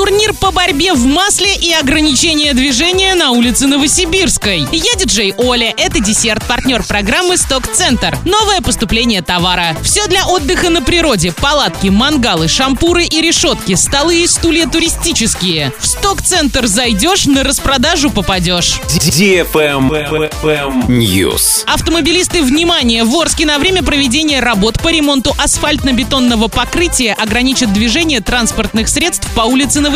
Турнир по борьбе в масле и ограничение движения на улице Новосибирской. Я диджей Оля, это десерт, партнер программы «Сток-центр». Новое поступление товара. Все для отдыха на природе. Палатки, мангалы, шампуры и решетки, столы и стулья туристические. В «Сток-центр» зайдешь, на распродажу попадешь. News. Автомобилисты, внимание! В Орске на время проведения работ по ремонту асфальтно-бетонного покрытия ограничат движение транспортных средств по улице Новосибирской.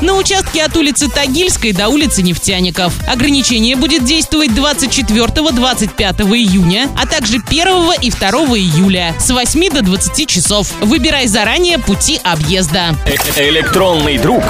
На участке от улицы Тагильской до улицы Нефтяников. Ограничение будет действовать 24-25 июня, а также 1 и 2 июля с 8 до 20 часов. Выбирай заранее пути объезда. Электронный друг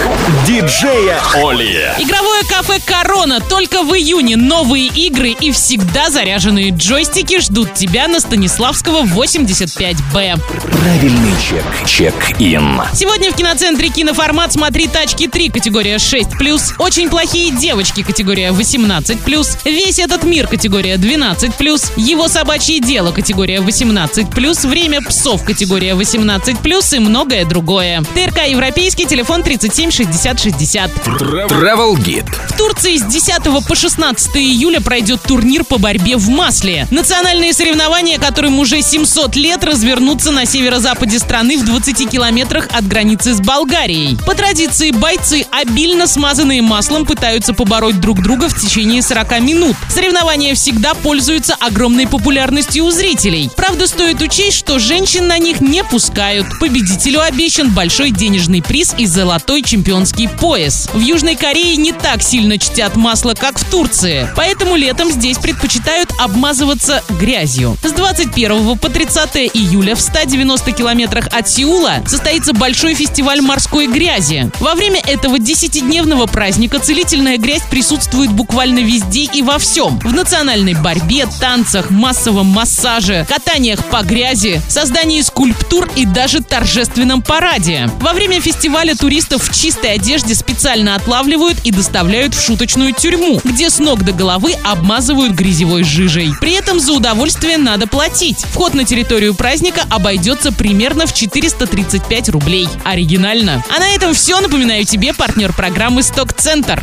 диджея Оли. Игровое кафе «Корона» только в июне. Новые игры и всегда заряженные джойстики ждут тебя на Станиславского 85Б. Правильный чек. Чек-ин. Сегодня в киноцентре киноформат «Смотри тачки 3» категория 6+, «Очень плохие девочки» категория 18+, «Весь этот мир» категория 12+, «Его собачье дело» категория 18+, «Время псов» категория 18+, и многое другое. ТРК «Европейский», телефон 37 60 60. Travel Guide. В Турции с 10 по 16 июля пройдет турнир по борьбе в масле. Национальные соревнования, которым уже 700 лет, развернутся на северо-западе страны в 20 километрах от границы с Болгарией. По традиции, бойцы, обильно смазанные маслом, пытаются побороть друг друга в течение 40 минут. Соревнования всегда пользуются огромной популярностью у зрителей. Правда, стоит учесть, что женщин на них не пускают. Победителю обещан большой денежный приз и золотой чемпионский пояс. В Южной Корее не так сильно чтят масло, как в Турции. Поэтому летом здесь предпочитают обмазываться грязью. С 21 по 30 июля в 190 километрах от Сеула состоится большой фестиваль морской грязи. Во время этого 10-дневного праздника целительная грязь присутствует буквально везде и во всем. В национальной борьбе, танцах, массовом массаже, катаниях по грязи, создании скульптур и даже торжественном параде. Во время фестиваля туристов в чистой одежде специально отлавливают и доставляют в шуточную тюрьму, где с ног до головы обмазывают грязевой жижей. При этом за удовольствие надо платить. Вход на территорию праздника обойдется примерно в 435 рублей. Оригинально. А на этом все. Напоминаю тебе партнер программы «Сток-центр».